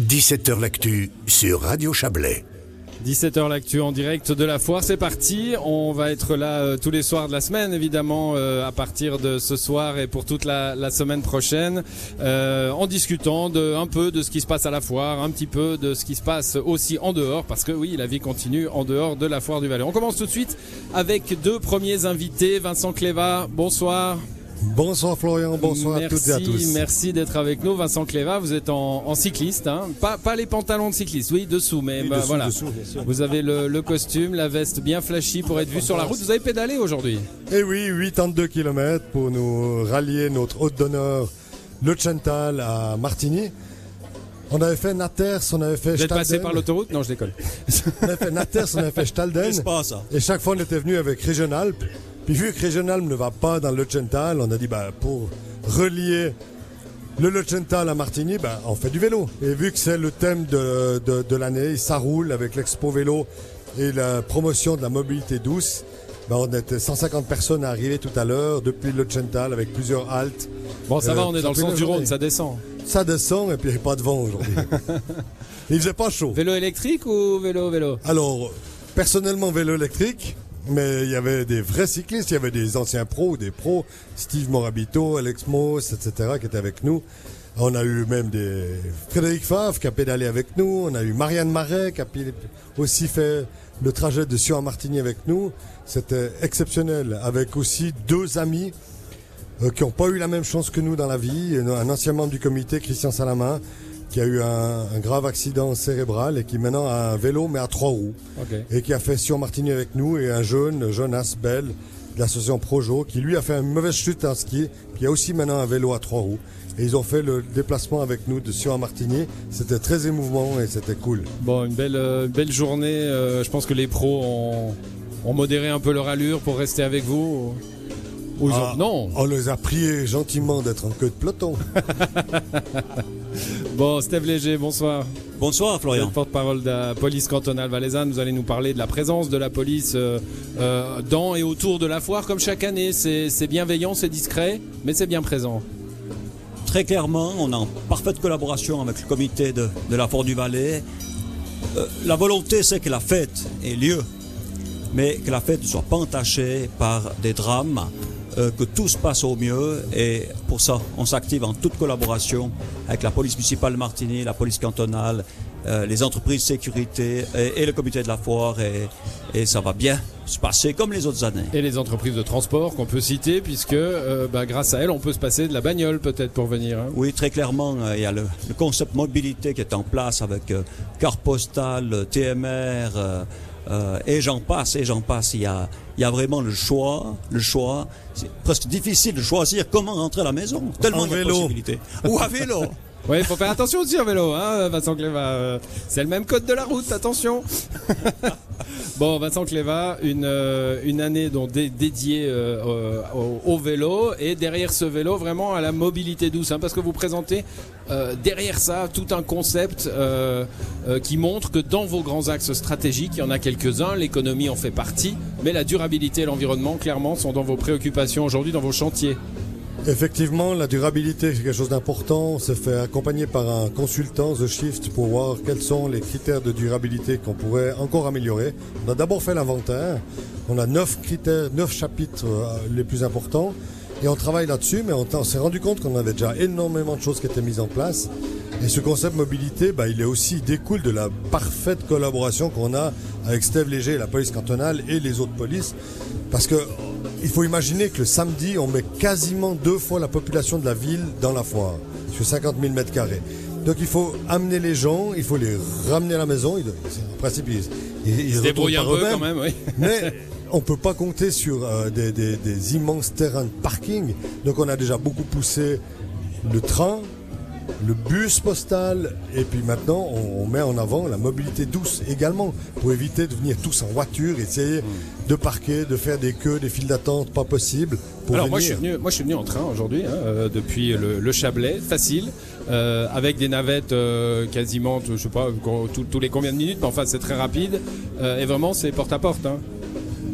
17h L'actu sur Radio Chablais. 17h l'actu en direct de la foire, c'est parti. On va être là euh, tous les soirs de la semaine, évidemment, euh, à partir de ce soir et pour toute la, semaine prochaine, euh, en discutant un peu de ce qui se passe à la foire, un petit peu de ce qui se passe aussi en dehors, parce que oui, la vie continue en dehors de la foire du Valais. On commence tout de suite avec deux premiers invités. Vincent Cléva, bonsoir. Bonsoir Florian, bonsoir merci, à toutes et à tous. Merci d'être avec nous. Vincent Cléva, vous êtes en, en cycliste, hein pas, pas les pantalons de cycliste, oui, dessous, mais Oui, bah, dessous, voilà. dessous. Vous avez le, le costume, la veste bien flashy pour être vu sur la route. Vous avez pédalé aujourd'hui Et oui, 82 km pour nous rallier notre hôte d'honneur, le Chantal à Martigny. On avait fait Naters, on avait fait Vous êtes passé par l'autoroute? Non, je décolle. On avait fait Naters, on avait fait Stalden. Ça. Et chaque fois, on était venu avec Régionalp. Puis vu que Régionalp ne va pas dans le Chantal, on a dit, bah, pour relier le Lochental à Martigny, bah, on fait du vélo. Et vu que c'est le thème de, de, de l'année, ça roule avec l'expo vélo et la promotion de la mobilité douce. bah, on était 150 personnes à arriver tout à l'heure depuis le Lochental avec plusieurs haltes. Bon, ça Euh, va, on est dans le sens du. Rhône, ça descend. Ça descend et puis il n'y a pas de vent aujourd'hui. il faisait pas chaud. Vélo électrique ou vélo vélo? Alors, personnellement, vélo électrique, mais il y avait des vrais cyclistes, il y avait des anciens pros, des pros, Steve Morabito, Alex Moss, etc., qui étaient avec nous. On a eu même des Frédéric Favre qui a pédalé avec nous. On a eu Marianne Marais qui a aussi fait le trajet de Sion à Martigny avec nous. C'était exceptionnel. Avec aussi deux amis euh, qui n'ont pas eu la même chance que nous dans la vie. Un ancien membre du comité, Christian Salamin, qui a eu un, un grave accident cérébral et qui maintenant a un vélo mais à trois roues et qui a fait Sion Martigny avec nous et un jeune, Jonas Bell, de l'association Projo, qui lui a fait une mauvaise chute en ski, qui a aussi maintenant un vélo à trois roues. Et ils ont fait le déplacement avec nous de Sion à Martigny. C'était très émouvant et c'était cool. Bon, une belle, euh, belle journée. euh, je pense que les pros ont, ont modéré un peu leur allure pour rester avec vous. Ou- ont- Ah, Non. On les a priés gentiment d'être en queue de peloton. Bon, Steve Léger, bonsoir. Bonsoir Vous êtes Florian. porte-parole de la police cantonale valaisanne. Vous allez nous parler de la présence de la police euh, euh, dans et autour de la foire, comme chaque année. C'est bienveillant, c'est discret, mais c'est bien présent. Très clairement, on est en parfaite collaboration avec le comité de, de la Fort du Valais. Euh, la volonté, c'est que la fête ait lieu, mais que la fête ne soit pas entachée par des drames, euh, que tout se passe au mieux. Et pour ça, on s'active en toute collaboration avec la police municipale de Martigny, la police cantonale, euh, les entreprises de sécurité et, et le comité de la foire. Et, et ça va bien se passer comme les autres années. Et les entreprises de transport qu'on peut citer, puisque euh, bah, grâce à elles, on peut se passer de la bagnole peut-être pour venir. hein. Oui, très clairement, il y a le, le concept mobilité qui est en place avec carte postale, TMR, euh, et j'en passe, et j'en passe. Il y a, il y a vraiment le choix, le choix. C'est presque difficile de choisir comment rentrer à la maison. Tellement En de vélo. possibilités. Ou à vélo. Oui, il faut faire attention aussi en vélo, hein, Vincent Cléva. euh, C'est le même code de la route, attention. bon, Vincent Cléva, une, euh, une année dédiée euh, au, au vélo et derrière ce vélo, vraiment à la mobilité douce, hein, parce que vous présentez euh, derrière ça tout un concept euh, euh, qui montre que dans vos grands axes stratégiques, il y en a quelques-uns, l'économie en fait partie, mais la durabilité et l'environnement, clairement, sont dans vos préoccupations aujourd'hui, dans vos chantiers. Effectivement, la durabilité, c'est quelque chose d'important. On s'est fait accompagner par un consultant, The Shift, pour voir quels sont les critères de durabilité qu'on pourrait encore améliorer. On a d'abord fait l'inventaire. On a neuf critères, neuf chapitres euh, les plus importants. Et on travaille là-dessus, mais on, s'est rendu compte qu'on avait déjà énormément de choses qui étaient mises en place. Et ce concept mobilité, bah, il est aussi découle de la parfaite collaboration qu'on a avec Steve Léger, la police cantonale et les autres polices. Parce que il faut imaginer que le samedi, on met quasiment deux fois la population de la ville dans la foire, sur 50 000 mètres carrés. Donc il faut amener les gens, il faut les ramener à la maison. En principe, ils, ils, ils Se débrouille un peu quand même, oui. Mais on peut pas compter sur euh, des, des- des immenses terrains de parking. Donc on a déjà beaucoup poussé le train, le bus postal, et puis maintenant on, on met en avant la mobilité douce également, pour éviter de venir tous en voiture, essayer de parquer, de faire des queues, des files d'attente, pas possible. Pour Alors moi je, suis venu, moi je suis venu en train aujourd'hui hein, euh, depuis le, le Chablais, facile, euh, avec des navettes euh, quasiment, je sais pas, tous- les combien de minutes, mais enfin c'est très rapide et vraiment c'est porte à porte. Hein.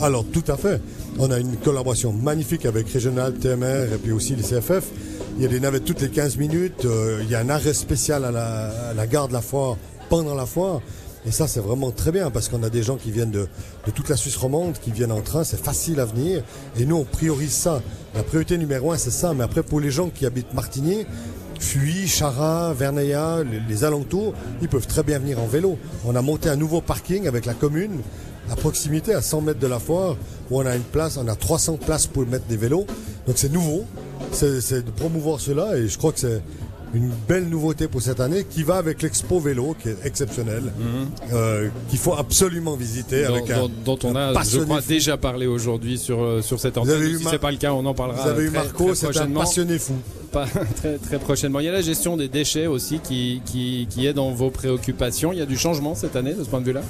Alors tout à fait. On a une collaboration magnifique avec Régional, TMR et puis aussi les CFF. Il y a des navettes toutes les 15 minutes. euh, il y a un arrêt spécial à la, gare de la foire pendant la foire. Et ça, c'est vraiment très bien parce qu'on a des gens qui viennent de, toute la Suisse romande, qui viennent en train. C'est facile à venir. Et nous, on priorise ça. La priorité numéro un, c'est ça. Mais après, pour les gens qui habitent Martigny, Fuy, Chara, Verneilla, les, les alentours, ils peuvent très bien venir en vélo. On a monté un nouveau parking avec la commune à proximité, à 100 mètres de la foire, où on a une place, on a 300 places pour mettre des vélos. Donc c'est nouveau. C'est de promouvoir cela et je crois que c'est une belle nouveauté pour cette année qui va avec l'expo vélo qui est exceptionnel, euh, qu'il faut absolument visiter Dont, avec un, dont- dont on a, je crois, déjà parlé aujourd'hui sur, euh, sur cette antenne. eu Si Mar- c'est pas le cas, on en parlera Vous avez eu très, Marco, très c'est un passionné fou. Pas- très, très prochainement. Il y a la gestion des déchets aussi qui, qui, qui est dans vos préoccupations. Il y a du changement cette année de ce point de vue-là?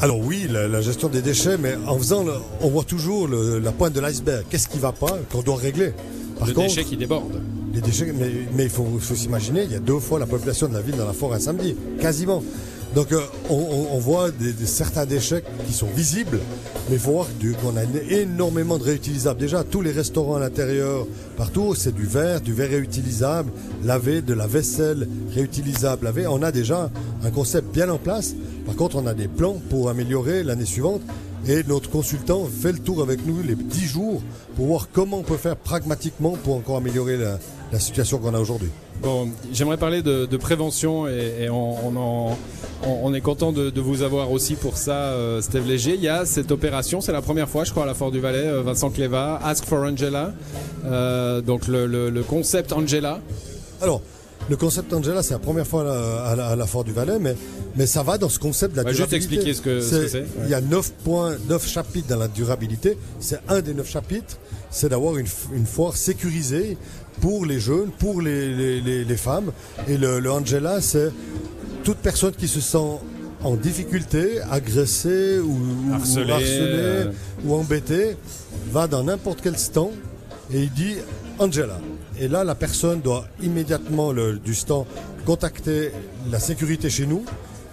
Alors oui, la, la gestion des déchets, mais en faisant, le- on voit toujours le- la pointe de l'iceberg. Qu'est-ce qui va pas qu'on doit régler? Par Le contre, déchet qui déborde. les déchets, mais, mais il faut, il faut s'imaginer, il y a deux fois la population de la ville dans la forêt un samedi, quasiment. Donc euh, on, voit certains déchets qui sont visibles, mais il faut voir qu'on a énormément de réutilisables. Déjà, tous les restaurants à l'intérieur, partout, c'est du verre, du verre réutilisable, lavé, de la vaisselle réutilisable, lavé. On a déjà un concept bien en place. Par contre, on a des plans pour améliorer l'année suivante. Et notre consultant fait le tour avec nous les 10 jours pour voir comment on peut faire pragmatiquement pour encore améliorer la, la situation qu'on a aujourd'hui. Bon, j'aimerais parler de, de prévention et, et on, on, en- on- on est content de, de vous avoir aussi pour ça, euh, Steve Léger. Il y a cette opération, c'est la première fois, je crois, à la Fort du Valais, euh, Vincent Cléva, Ask for Angela. Euh, donc le, le- le concept Angela. Alors, le concept Angela, c'est la première fois à la, à la- à la Fort du Valais, mais, mais ça va dans ce concept de la juste durabilité. expliquer ce que- ce que c'est, ouais. Il y a 9 points, 9 chapitres dans la durabilité. C'est un des 9 chapitres, c'est d'avoir une foire sécurisée pour les jeunes, pour les, les- les- les femmes. Et le, le Angela, c'est toute personne qui se sent en difficulté, agressée ou, Harcelée, ou harcelée euh. ou embêtée, va dans n'importe quel stand et il dit Angela. Et là, la personne doit immédiatement le- du stand contacter la sécurité chez nous.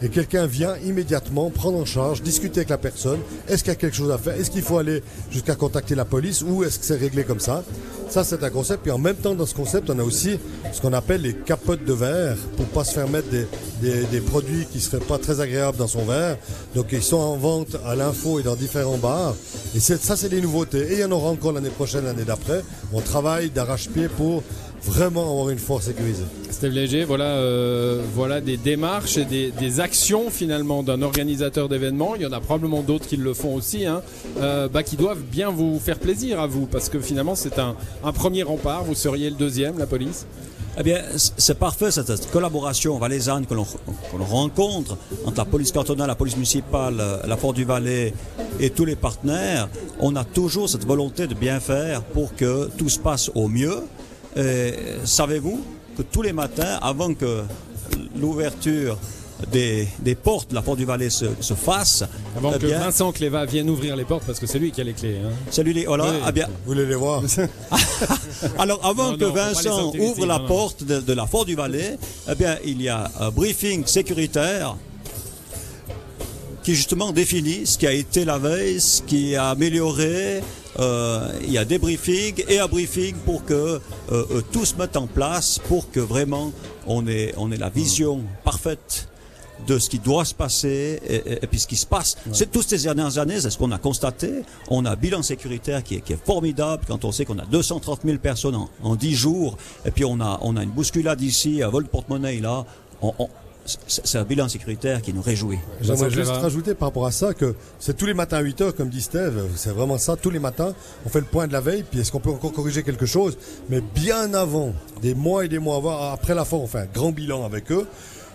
Et quelqu'un vient immédiatement prendre en charge, discuter avec la personne. Est-ce qu'il y a quelque chose à faire? Est-ce qu'il faut aller jusqu'à contacter la police? Ou est-ce que c'est réglé comme ça? Ça, c'est un concept. Puis en même temps, dans ce concept, on a aussi ce qu'on appelle les capotes de verre pour pas se faire mettre des, produits qui seraient pas très agréables dans son verre. Donc, ils sont en vente à l'info et dans différents bars. Et ça, c'est des nouveautés. Et il y en aura encore l'année prochaine, l'année d'après. On travaille d'arrache-pied pour vraiment avoir une force sécurisée. Steve Léger, voilà, euh, voilà des démarches et des, des actions finalement d'un organisateur d'événements. Il y en a probablement d'autres qui le font aussi, hein, euh, bah, qui doivent bien vous faire plaisir à vous, parce que finalement c'est un, un premier rempart. Vous seriez le deuxième, la police? Eh bien, c'est parfait cette collaboration valaisanne que l'on que l'on rencontre entre la police cantonale, la police municipale, euh, la Fort du Valais et tous les partenaires. On a toujours cette volonté de bien faire pour que tout se passe au mieux. Et savez-vous que tous les matins, avant que l'ouverture des, des portes de la Fort du Valais se, se fasse, Avant eh que Vincent Cléva vienne ouvrir les portes, parce que c'est lui qui a les clés. hein. celui voilà, Oui. eh bien, Vous voulez les voir? Alors, avant Non, que non, Vincent ici, ouvre la non, porte de, de la Fort du Valais, eh bien, il y a un briefing sécuritaire qui justement définit ce qui a été la veille, ce qui a amélioré. Euh, il y a des briefings et un briefing pour que euh, euh, tout se mette en place pour que vraiment on ait, on ait la vision parfaite de ce qui doit se passer et, et- et puis ce qui se passe. C'est toutes ces dernières années, c'est ce qu'on a constaté. On a un bilan sécuritaire qui est, qui est formidable quand on sait qu'on a 230 000 personnes en, en 10 jours et puis on a, on a une bousculade ici, un vol de porte-monnaie là. On- on- c'est un bilan sécuritaire qui nous réjouit. J'aimerais juste rajouter par rapport à ça que c'est tous les matins à 8 heures, comme dit Steve, c'est vraiment ça, tous les matins, on fait le point de la veille, puis est-ce qu'on peut encore corriger quelque chose? Mais bien avant, des mois et des mois avant, après la foire, on fait un grand bilan avec eux,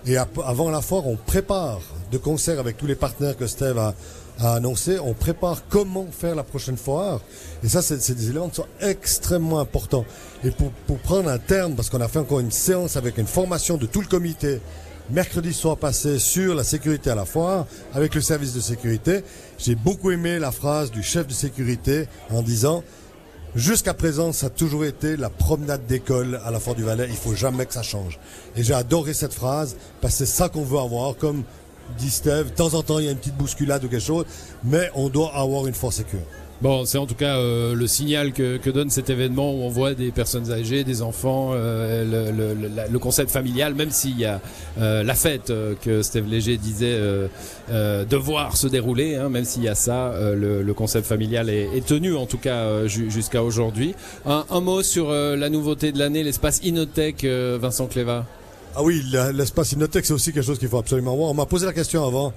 et avant la foire, on prépare de concert avec tous les partenaires que Steve a, a annoncé, on prépare comment faire la prochaine foire, et ça, c'est c'est des éléments qui sont extrêmement importants. Et pour, pour prendre un terme, parce qu'on a fait encore une séance avec une formation de tout le comité, mercredi soir passé sur la sécurité à la foire avec le service de sécurité. J'ai beaucoup aimé la phrase du chef de sécurité en disant Jusqu'à présent, ça a toujours été la promenade d'école à la Fort du Valais. Il faut jamais que ça change. Et j'ai adoré cette phrase parce que c'est ça qu'on veut avoir. Comme dit Steve, de temps en temps, il y a une petite bousculade ou quelque chose, mais on doit avoir une force sécure. Bon, c'est en tout cas euh, le signal que, donne cet événement où on voit des personnes âgées, des enfants, euh, le, concept familial, même s'il y a euh, la fête que Steve Léger disait devoir se dérouler, hein, même s'il y a ça, le, concept familial est, tenu en tout cas ju- jusqu'à aujourd'hui. Un, mot sur la nouveauté de l'année, l'espace Inotech, Vincent Cléva. Ah oui, l'espace Inotech, c'est aussi quelque chose qu'il faut absolument voir. On m'a posé la question avant.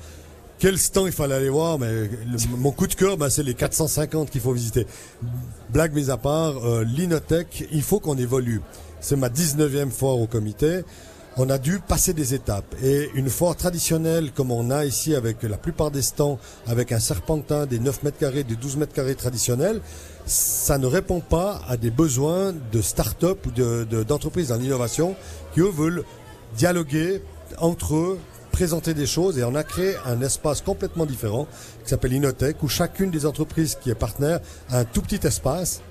Quel stand il fallait aller voir? Mais mon coup de cœur, ben, c'est les 450 qu'il faut visiter. Blague mise à part, euh, l'Inotech, il faut qu'on évolue. C'est ma 19e foire au comité. On a dû passer des étapes. Et une foire traditionnelle, comme on a ici avec la plupart des stands, avec un serpentin des 9 mètres carrés, des 12 mètres carrés traditionnels, ça ne répond pas à des besoins de start-up ou de- de- d'entreprises dans l'innovation qui, eux, veulent dialoguer entre eux, présenter des choses et on a créé un espace complètement différent qui s'appelle Inotech où chacune des entreprises qui est partenaire a un tout petit espace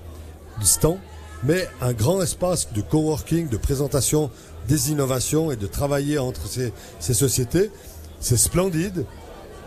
du stand mais un grand espace de coworking, de présentation des innovations et de travailler entre ces, ces sociétés. C'est splendide.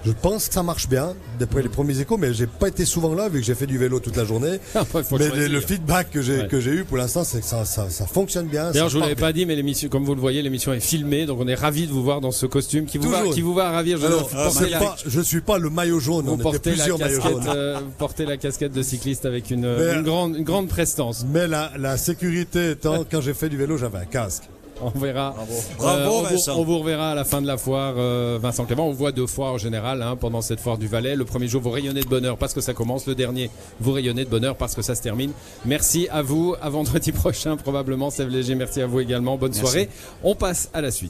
Je pense que ça marche bien, d'après les premiers échos, mais j'ai pas été souvent là vu que j'ai fait du vélo toute la journée. Mais le, feedback que j'ai Ouais. que j'ai eu pour l'instant, c'est que ça, ça, ça fonctionne bien. D'ailleurs, je vous l'avais pas dit, mais l'émission, comme vous le voyez, l'émission est filmée, donc on est ravis de vous voir dans ce costume qui vous va, qui vous va ravir. Je Alors, euh, la- pas- je suis pas le maillot jaune, vous on portez la plusieurs maillots casquette, jaunes. euh, vous portez la casquette de cycliste avec une, Mais- une grande, une grande prestance. Mais la, la sécurité étant, quand j'ai fait du vélo, j'avais un casque. On verra. Bravo, Euh, on, vous, Vincent. on vous reverra à la fin de la foire, euh, Vincent Clément. On vous voit deux fois en général hein, pendant cette foire du Valais. Le premier jour, vous rayonnez de bonheur parce que ça commence. Le dernier, vous rayonnez de bonheur parce que ça se termine. Merci à vous. À vendredi prochain, probablement. Sèvres Léger, merci à vous également. Bonne Merci. soirée. On passe à la suite.